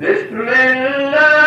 بسم الله.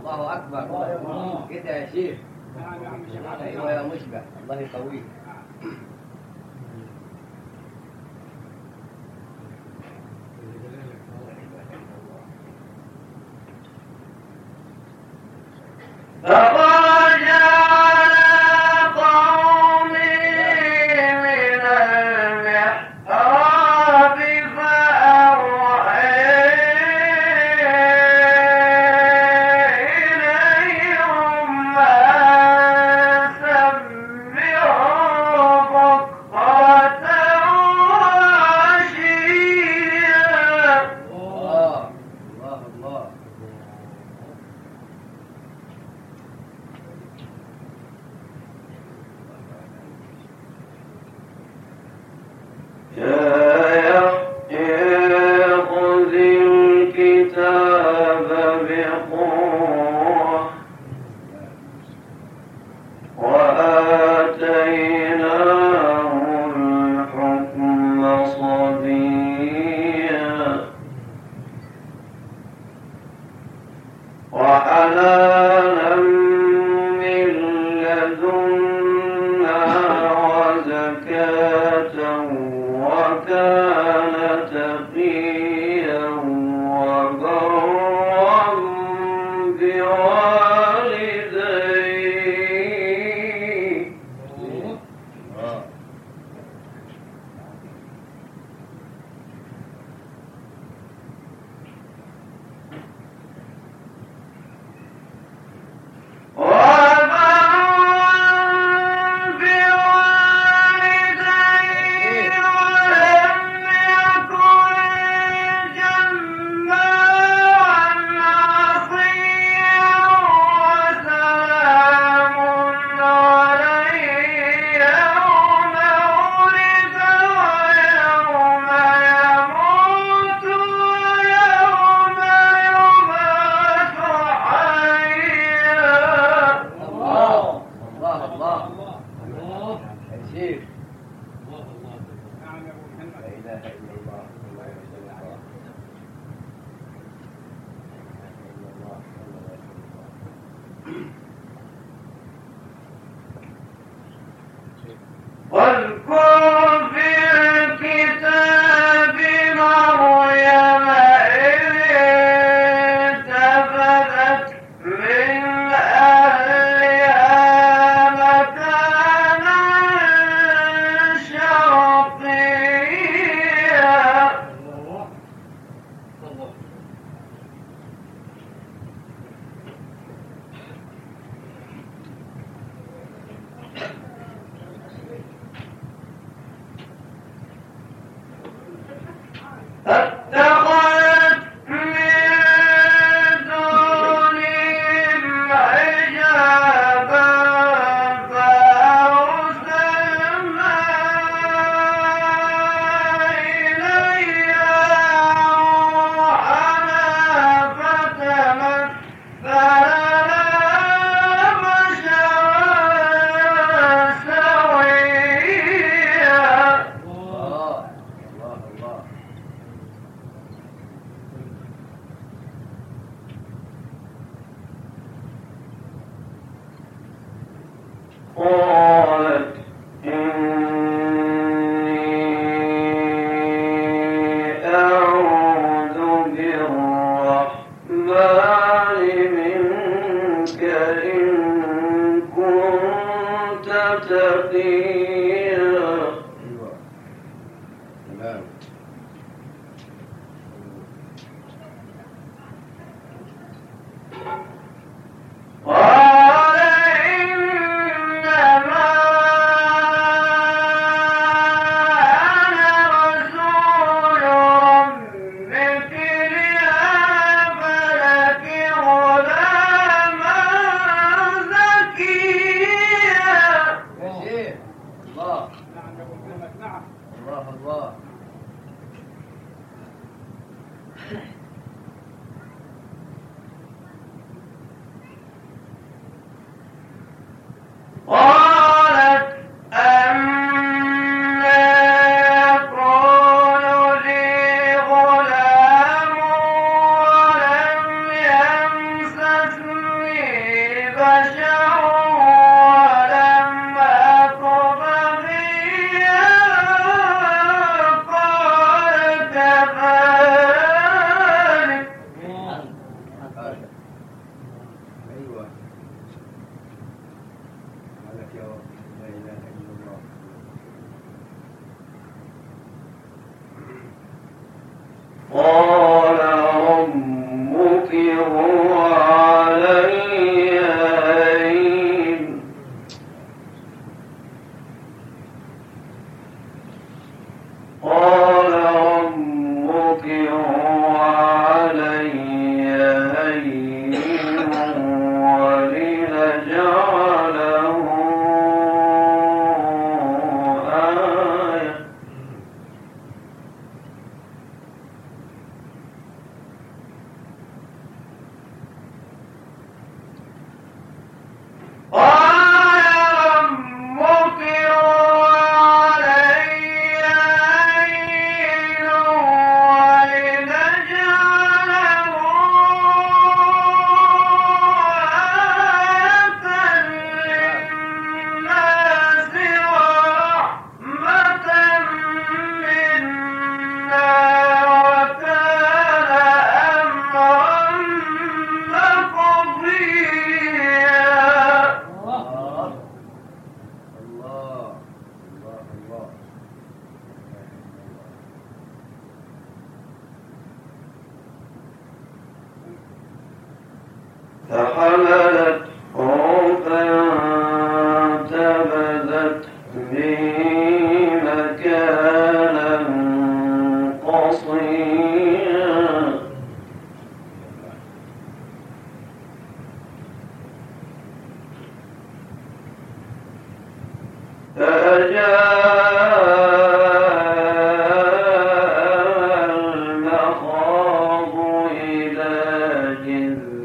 الله أكبر. كده يا شيخ. أيوه يا مشبع. الله يقويك. Bravo!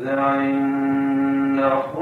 جذع النخلة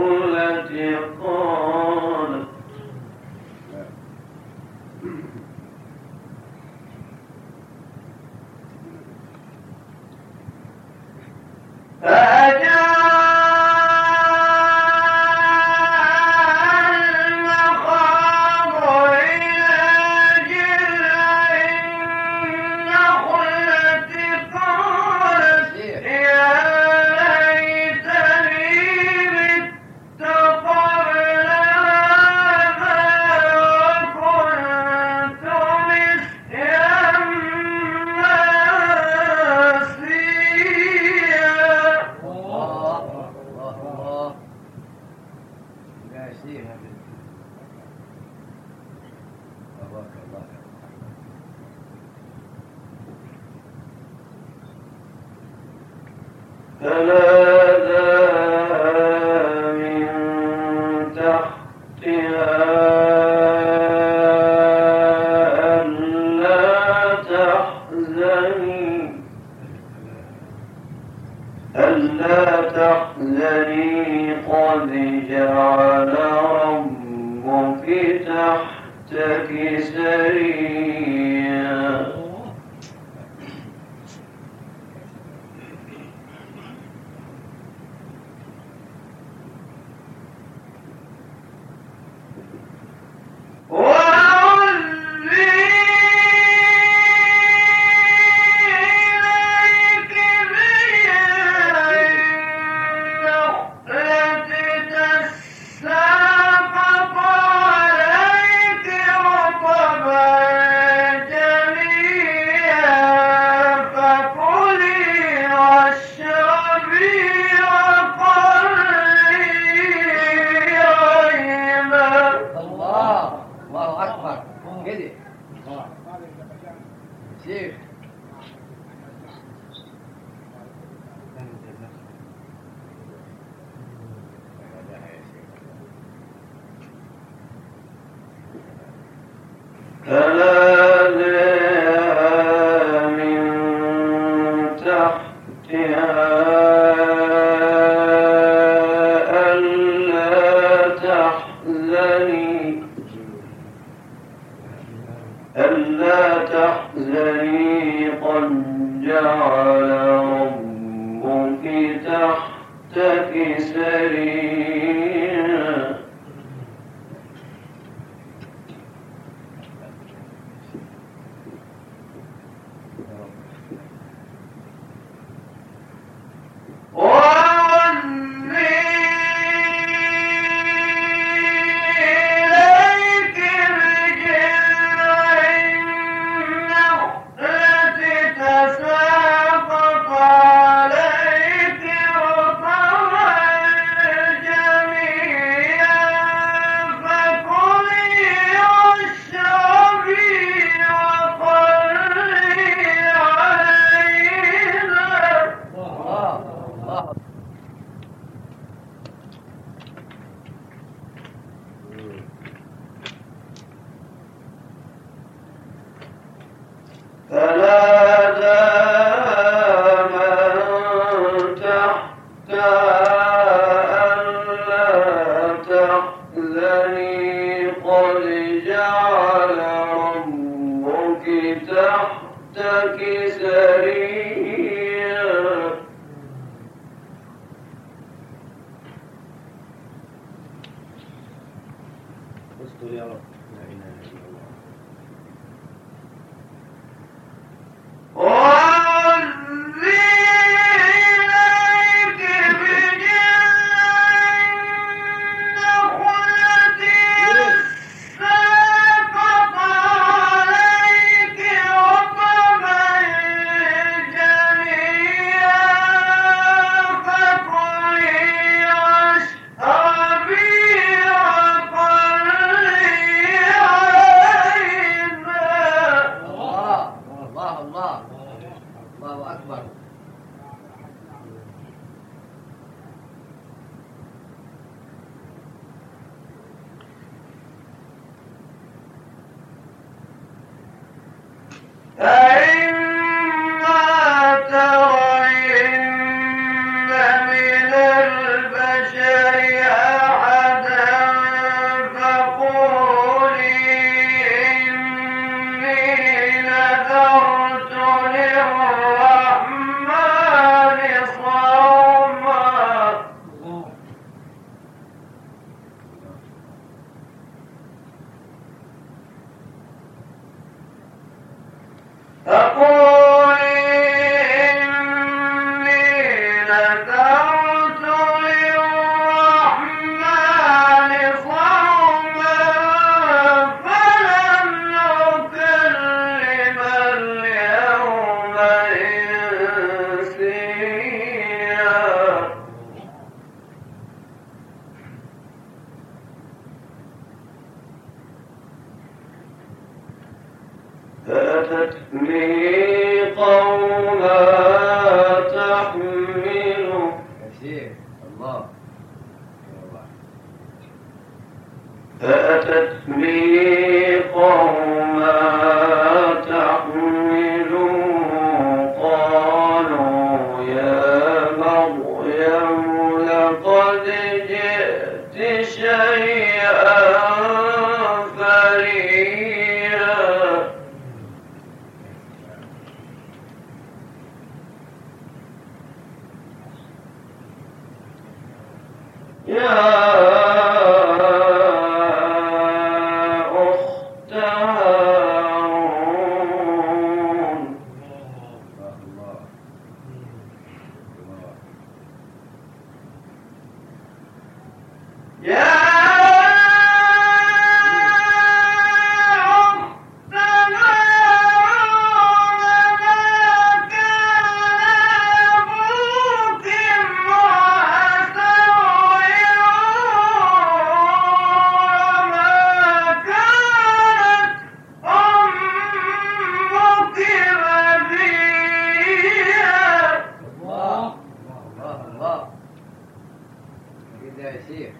يا شيخ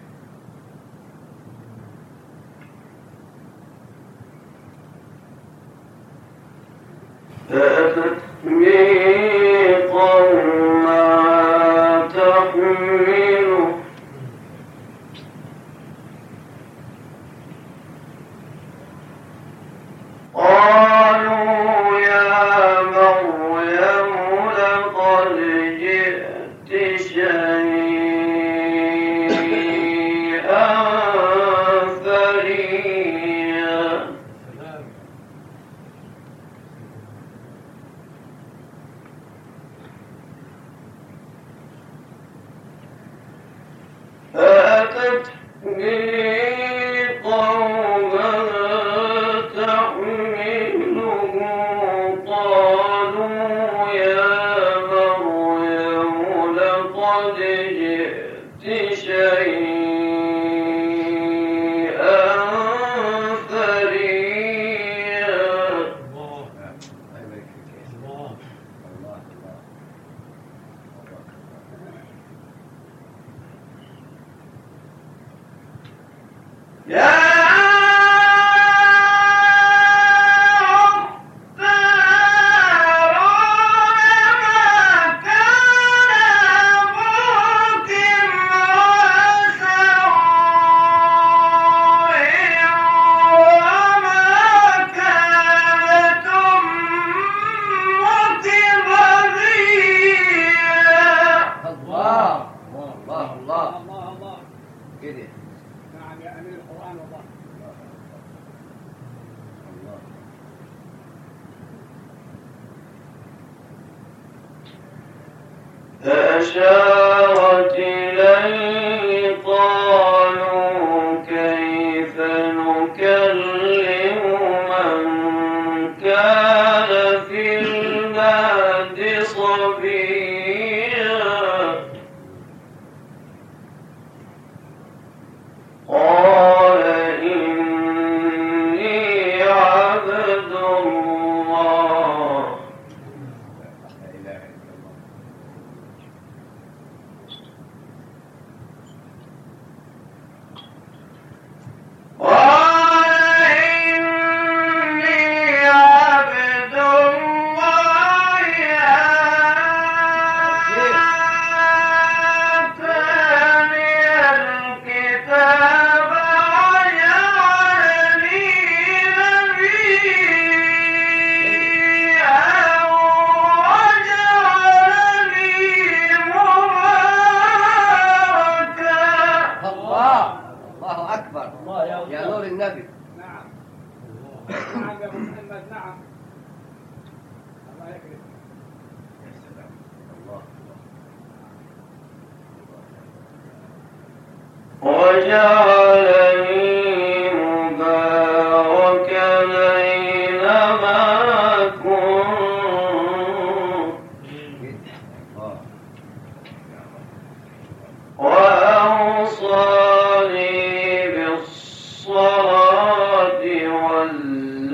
أتتني من القرآن والله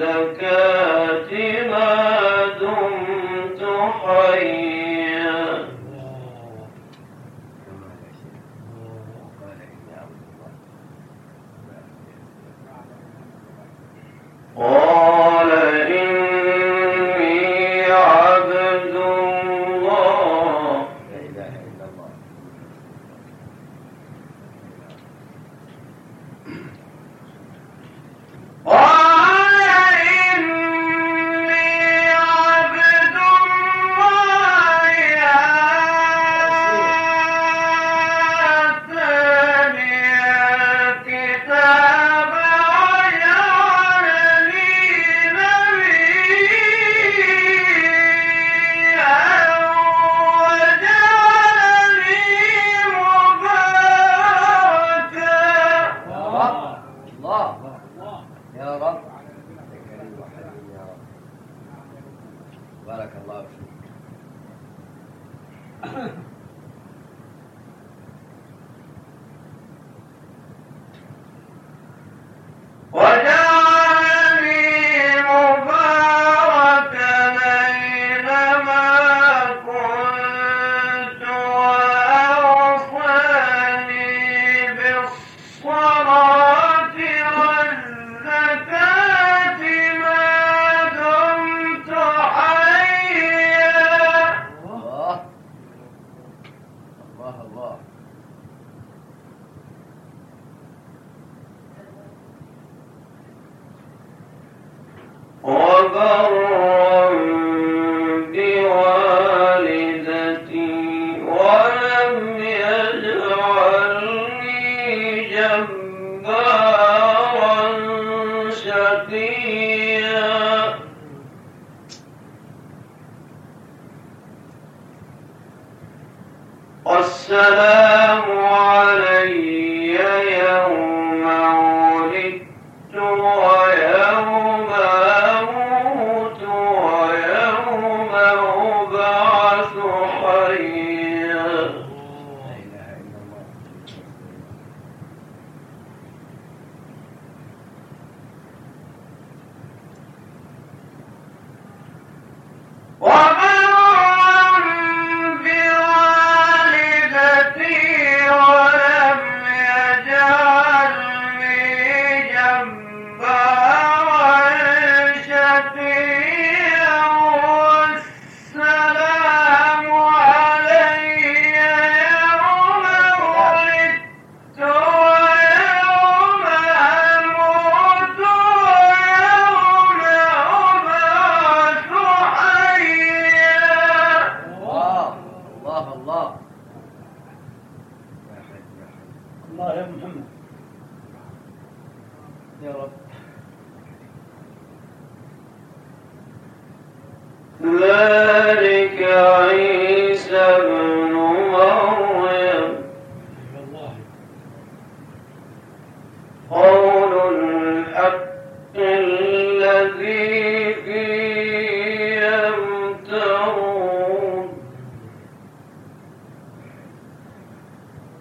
لكاتبا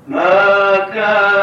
ما كان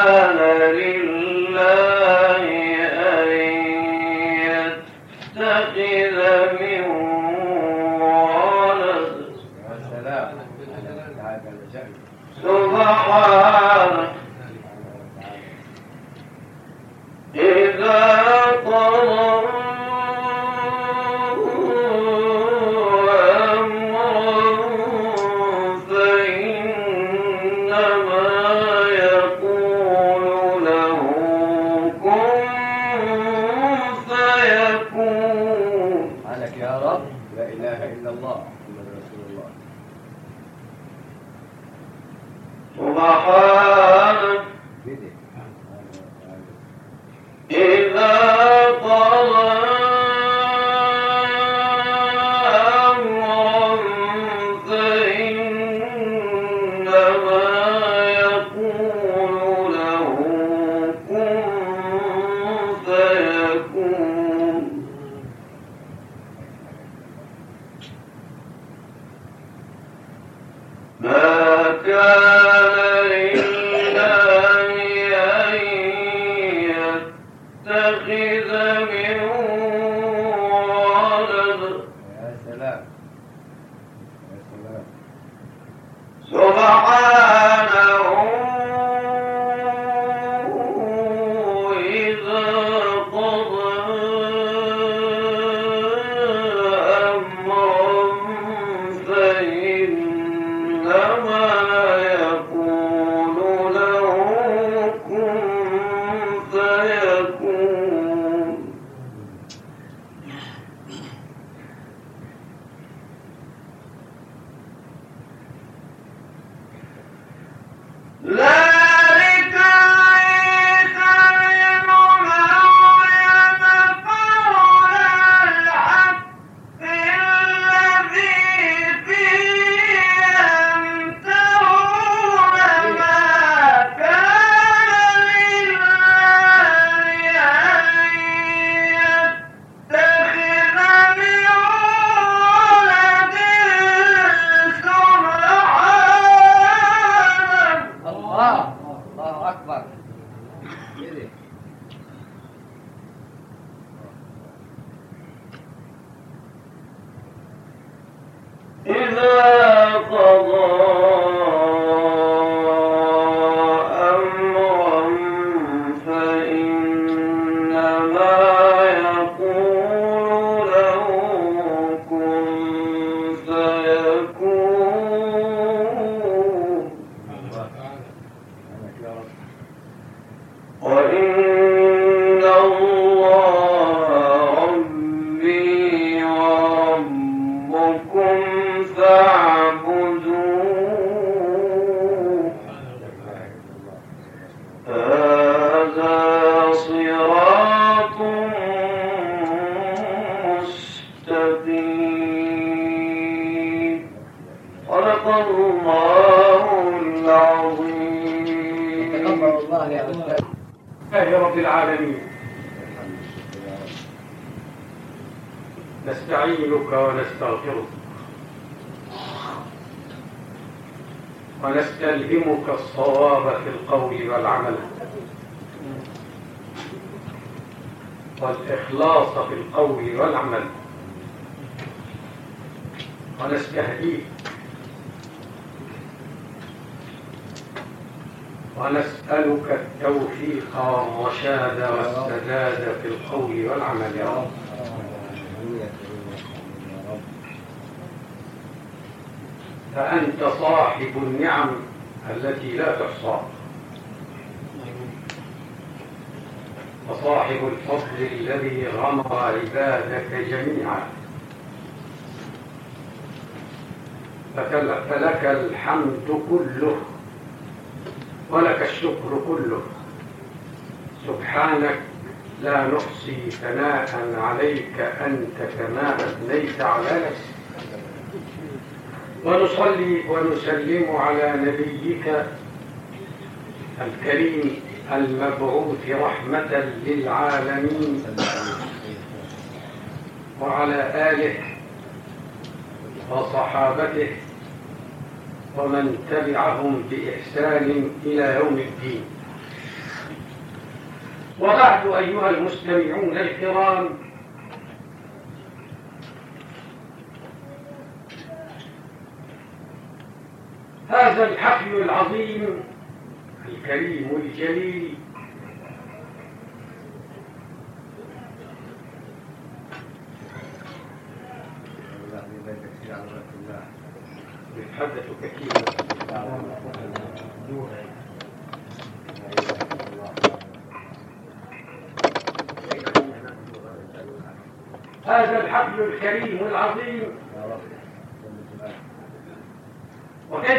نستعينك ونستغفرك. ونستلهمك الصواب في القول والعمل. والإخلاص في القول والعمل. ونستهديك. ونسألك التوفيق والرشاد والسداد في القول والعمل يا رب. فأنت صاحب النعم التي لا تحصى. وصاحب الفضل الذي غمر عبادك جميعا. فلك الحمد كله ولك الشكر كله. سبحانك لا نحصي ثناء عليك أنت كما أثنيت على نفسك. ونصلي ونسلم على نبيك الكريم المبعوث رحمة للعالمين. وعلى آله وصحابته ومن تبعهم بإحسان إلى يوم الدين. وبعد أيها المستمعون الكرام هذا الحفل العظيم الكريم الجليل. يتحدث كثيرا هذا الحفل الكريم العظيم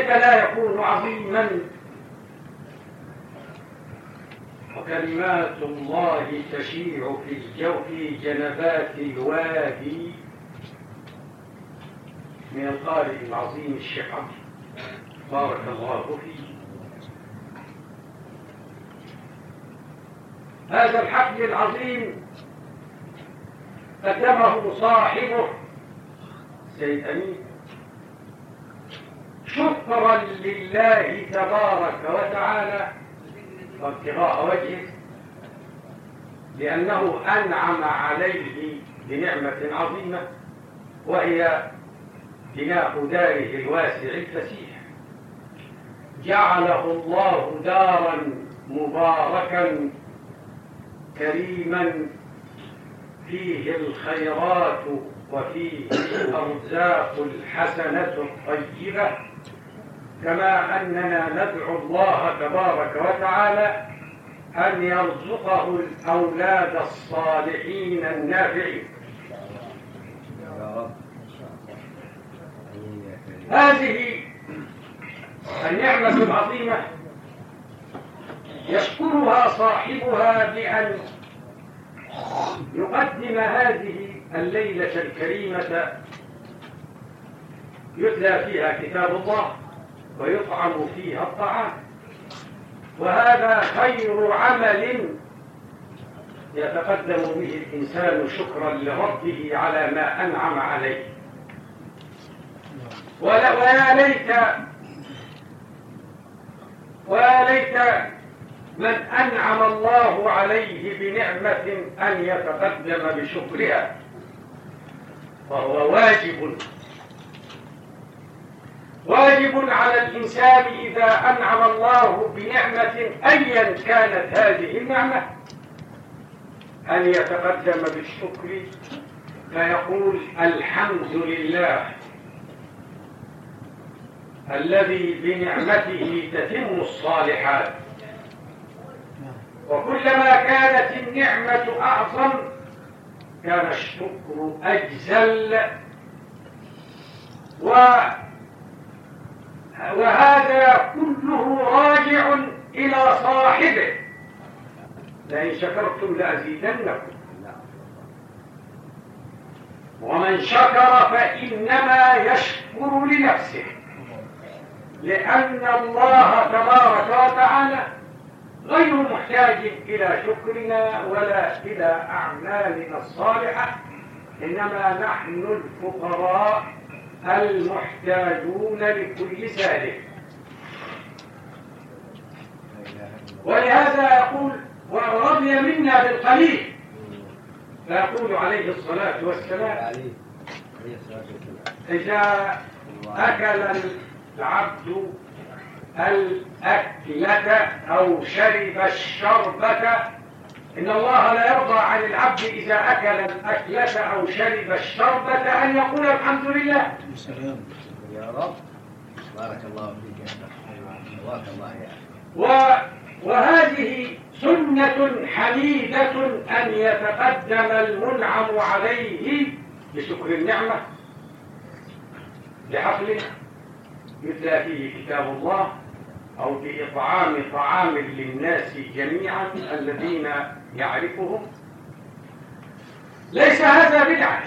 وكيف لا يكون عظيما. وكلمات الله تشيع في الجو في جنبات الوادي. من القارئ العظيم الشيخ بارك الله فيه. هذا الحفل العظيم قدمه صاحبه سيد أمين. شكرا لله تبارك وتعالى. وابتغاء وجهه. لأنه أنعم عليه بنعمة عظيمة وهي بناء داره الواسع الفسيح. جعله الله دارا مباركا كريما. فيه الخيرات وفيه الأرزاق الحسنة الطيبة. كما أننا ندعو الله تبارك وتعالى أن يرزقه الأولاد الصالحين النافعين. هذه النعمة العظيمة يشكرها صاحبها بأن يقدم هذه الليلة الكريمة يتلى فيها كتاب الله. ويطعم فيها الطعام. وهذا خير عمل يتقدم به الإنسان شكرا لربه على ما أنعم عليه. ويا ليت ويا ليت من أنعم الله عليه بنعمة أن يتقدم بشكرها. وهو واجب. واجب على الإنسان إذا أنعم الله بنعمة أيا كانت هذه النعمة. أن يتقدم بالشكر؟ فيقول الحمد لله الذي بنعمته تتم الصالحات. وكلما كانت النعمة أعظم كان الشكر أجزل. و وهذا كله راجع إلى صاحبه. لئن شكرتم لأزيدنكم. ومن شكر فإنما يشكر لنفسه. لأن الله تبارك وتعالى غير محتاج إلى شكرنا ولا إلى أعمالنا الصالحة. إنما نحن الفقراء. المحتاجون لكل سالك. ولهذا يقول ورضي منا بالقليل فيقول عليه الصلاة والسلام عليه عليه الصلاة والسلام. إذا أكل العبد الأكلة أو شرب الشربة إن الله لا يرضى عن العبد إذا أكل الأكلة أو شرب الشربة أن يقول الحمد لله. سلام يا رب. بارك الله فيك يا جزاك الله يا و وهذه سنة حميدة أن يتقدم المنعم عليه بشكر النعمة. لحفل يتلى فيه كتاب الله أو بإطعام طعام للناس جميعا الذين يعرفهم. ليس هذا بدعة.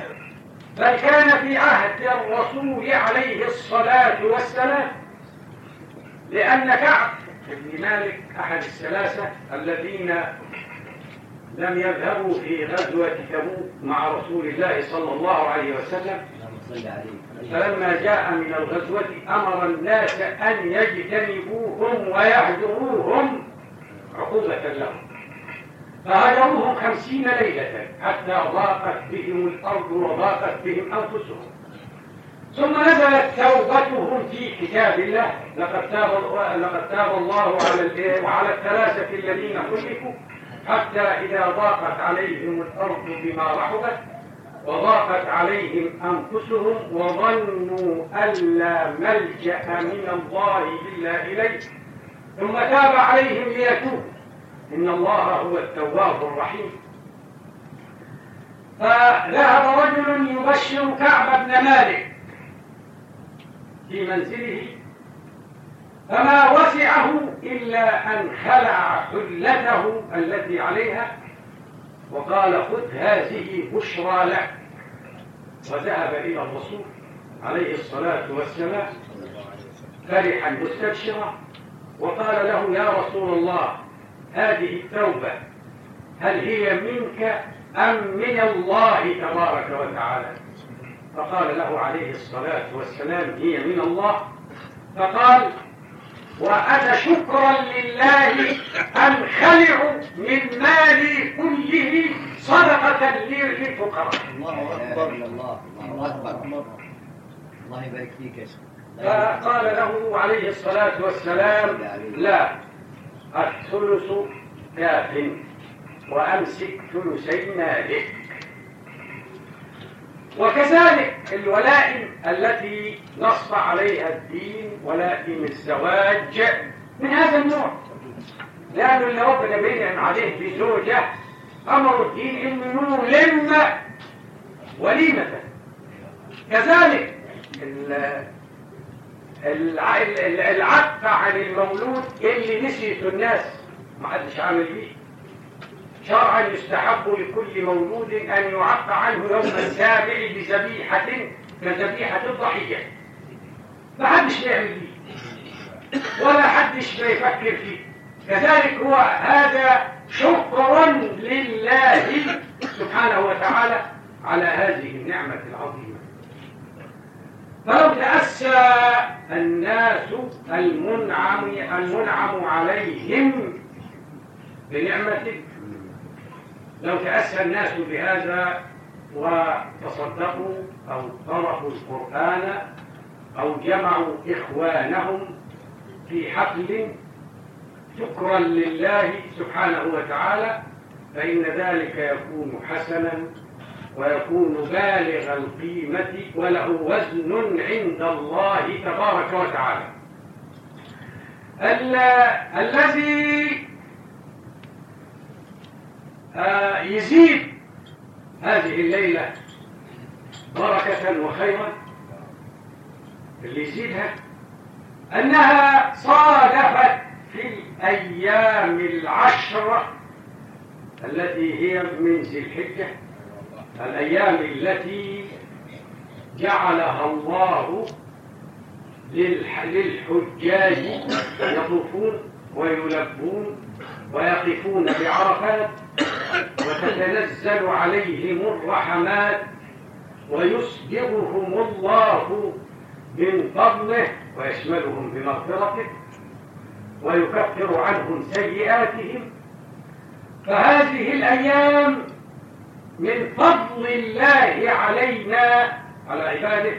بل كان في عهد الرسول عليه الصلاة والسلام لأن كعب بن مالك أحد الثلاثة الذين لم يذهبوا في غزوة تبوك مع رسول الله صلى الله عليه وسلم. فلما جاء من الغزوة أمر الناس أن يجتنبوهم ويهجروهم عقوبة لهم. فهجروهم خمسين ليلة حتى ضاقت بهم الأرض وضاقت بهم أنفسهم. ثم نزلت توبتهم في كتاب الله. لقد تاب لقد تاب الله على وعلى الثلاثة الذين خلفوا حتى إذا ضاقت عليهم الأرض بما رحبت وضاقت عليهم أنفسهم وظنوا أن لا ملجأ من الله إلا إليه. ثم تاب عليهم ليتوبوا إن الله هو التواب الرحيم. فذهب رجل يبشر كعب بن مالك في منزله فما وسعه إلا أن خلع حلته التي عليها وقال خذ هذه بشرى لك. وذهب إلى الرسول عليه الصلاة والسلام فرحا مستبشرا وقال له يا رسول الله هذه التوبة هل هي منك أم من الله تبارك وتعالى؟ فقال له عليه الصلاة والسلام هي من الله؟ فقال وأنا شكرا لله أنخلع من مالي كله صدقة لي للفقراء. الله أكبر الله الله أكبر. الله يبارك فيك يا شيخ. فقال له عليه الصلاة والسلام لا. الثلث كاف وأمسك ثلثي مالك وكذلك الولائم التي نص عليها الدين ولائم الزواج من هذا النوع. لأنه اللي ربنا بينعم عليه بزوجة أمر الدين إنه يلم وليمة. كذلك العفة عن المولود اللي نسيته الناس. ما حدش عامل بيه. شرعا يستحب لكل مولود أن يعق عنه يوم السابع بذبيحة كذبيحة الضحية ما حدش بيعمل بيه. ولا حدش بيفكر فيه. كذلك هو هذا شكر لله سبحانه وتعالى على هذه النعمة العظيمة. فلو تأسى الناس المنعم المنعم عليهم بنعمة. لو تأسى الناس بهذا وتصدقوا أو قرأوا القرآن أو جمعوا إخوانهم في حفل شكرا لله سبحانه وتعالى فإن ذلك يكون حسنا ويكون بالغ القيمة وله وزن عند الله تبارك وتعالى. ال- الذي آه، يزيد هذه الليلة بركة وخيرا اللي يزيدها أنها صادفت في الأيام العشر التي هي من ذي الحجة. الأيام التي جعلها الله للح- للحجاج يطوفون ويلبون ويقفون بعرفات وتتنزل عليهم الرحمات ويسبغهم الله من فضله ويشملهم بمغفرته ويكفر عنهم سيئاتهم. فهذه الأيام من فضل الله علينا على عباده.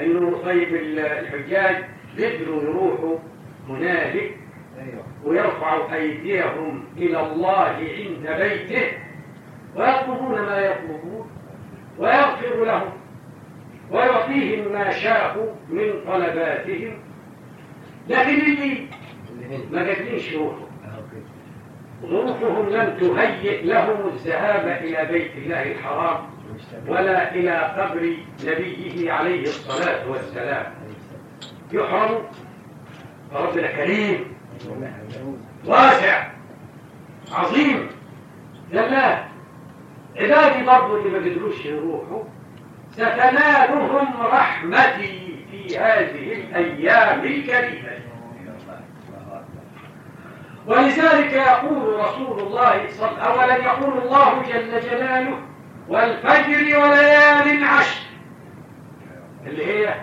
أنه طيب الحجاج يقدروا يروحوا هنالك أيوه. ويرفعوا أيديهم إلى الله عند بيته. ويطلبون ما يطلبون ويغفر لهم. ويعطيهم ما شاءوا من طلباتهم. لكن اللي ما قادرينش يروحوا. ظروفهم لم تهيئ لهم الذهاب إلى بيت الله الحرام ولا إلى قبر نبيه عليه الصلاة والسلام. يحرم؟ فربنا كريم. واسع. عظيم. جلال. عبادي برضو اللي ما قدروش يروحوا ستنالهم رحمتي في هذه الأيام الكريمة. ولذلك يقول رسول الله صلى أولا يقول الله جل جلاله والفجر وليال عشر اللي هي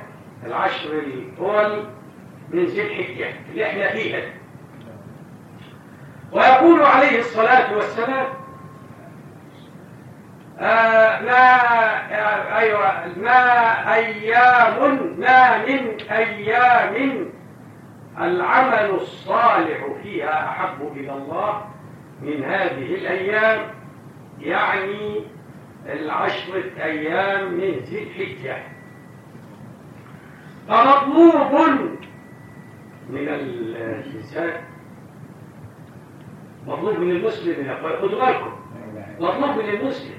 العشر الأول من ذي الحجة اللي إحنا فيها. ويقول عليه الصلاة والسلام آه ما آه أيوة ما أيام ما من أيام العمل الصالح فيها أحب إلى الله من هذه الأيام يعني العشرة أيام من ذي الحجة. فمطلوب من الإنسان مطلوب من المسلم خدوا بالكم مطلوب من المسلم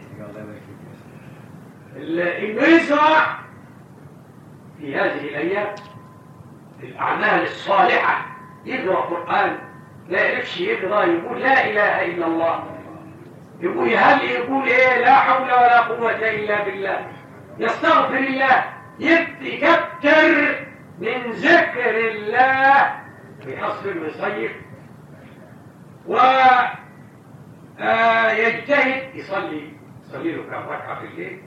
ال- انه يزرع في هذه الأيام. الاعمال الصالحة. يقرأ قرآن لا يعرفش يقرأ يقول لا إله إلا الله. يقول هل يقول إيه؟ لا حول ولا قوة إلا بالله. يستغفر الله. يكتر من ذكر الله. بحصر المصيف و آه، يجتهد. يصلي. يصلي له كم ركعة في الليل.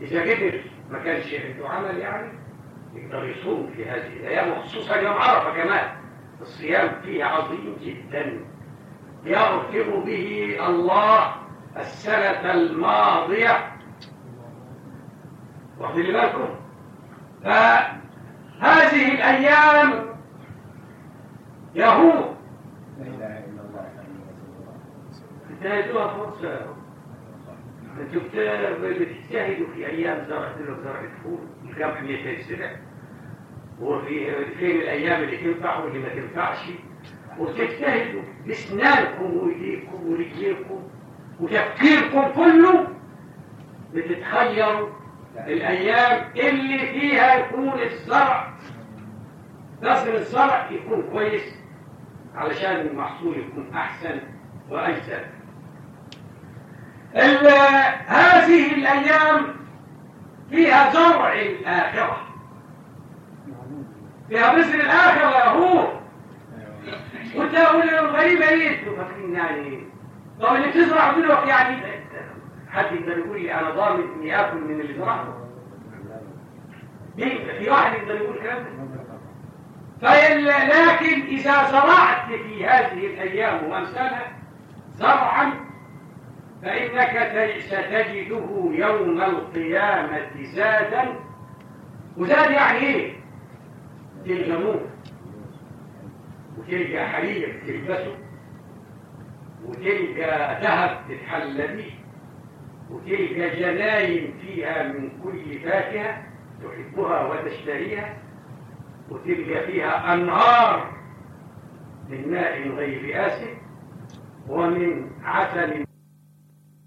إذا قدر ما كانش عنده عمل يعني. يقدر يصوم في هذه الأيام وخصوصا يوم عرفة كمان. الصيام فيه عظيم جدا. يغفر به الله السنة الماضية. واخدين بالكم؟ فهذه الأيام يهود. انتهزوها فرصة بت- بتجتهدوا في أيام زرع زرع الفول. القمح 200 سنه وفي فين الأيام اللي تنفع واللي ما تنفعش. وتجتهدوا. باسنانكم وإيديكم ورجليكم وتفكيركم كله بتتخيروا الأيام اللي فيها يكون الزرع. لازم الزرع يكون كويس علشان المحصول يكون أحسن وأجزل. ال- هذه الأيام فيها زرع الآخرة. فيها بذر الآخرة يا هو وانت أقول الغريبة إيه أنتوا فاكرين يعني طب اللي بتزرع دلوقتي يعني حد يقدر يقول لي أنا ضامن إني آكل من اللي زرعته؟ في واحد يقدر يقول فال- لكن إذا زرعت في هذه الأيام وأمثالها زرعا فإنك ستجده يوم القيامة زادا. وزاد يعني إيه؟ تلقى نور وتلقى حرير تلبسه. وتلقى ذهب تتحلى به. وتلقى جناين فيها من كل فاكهة تحبها وتشتهيها. وتلقى فيها أنهار من ماء غير آسف. ومن عسل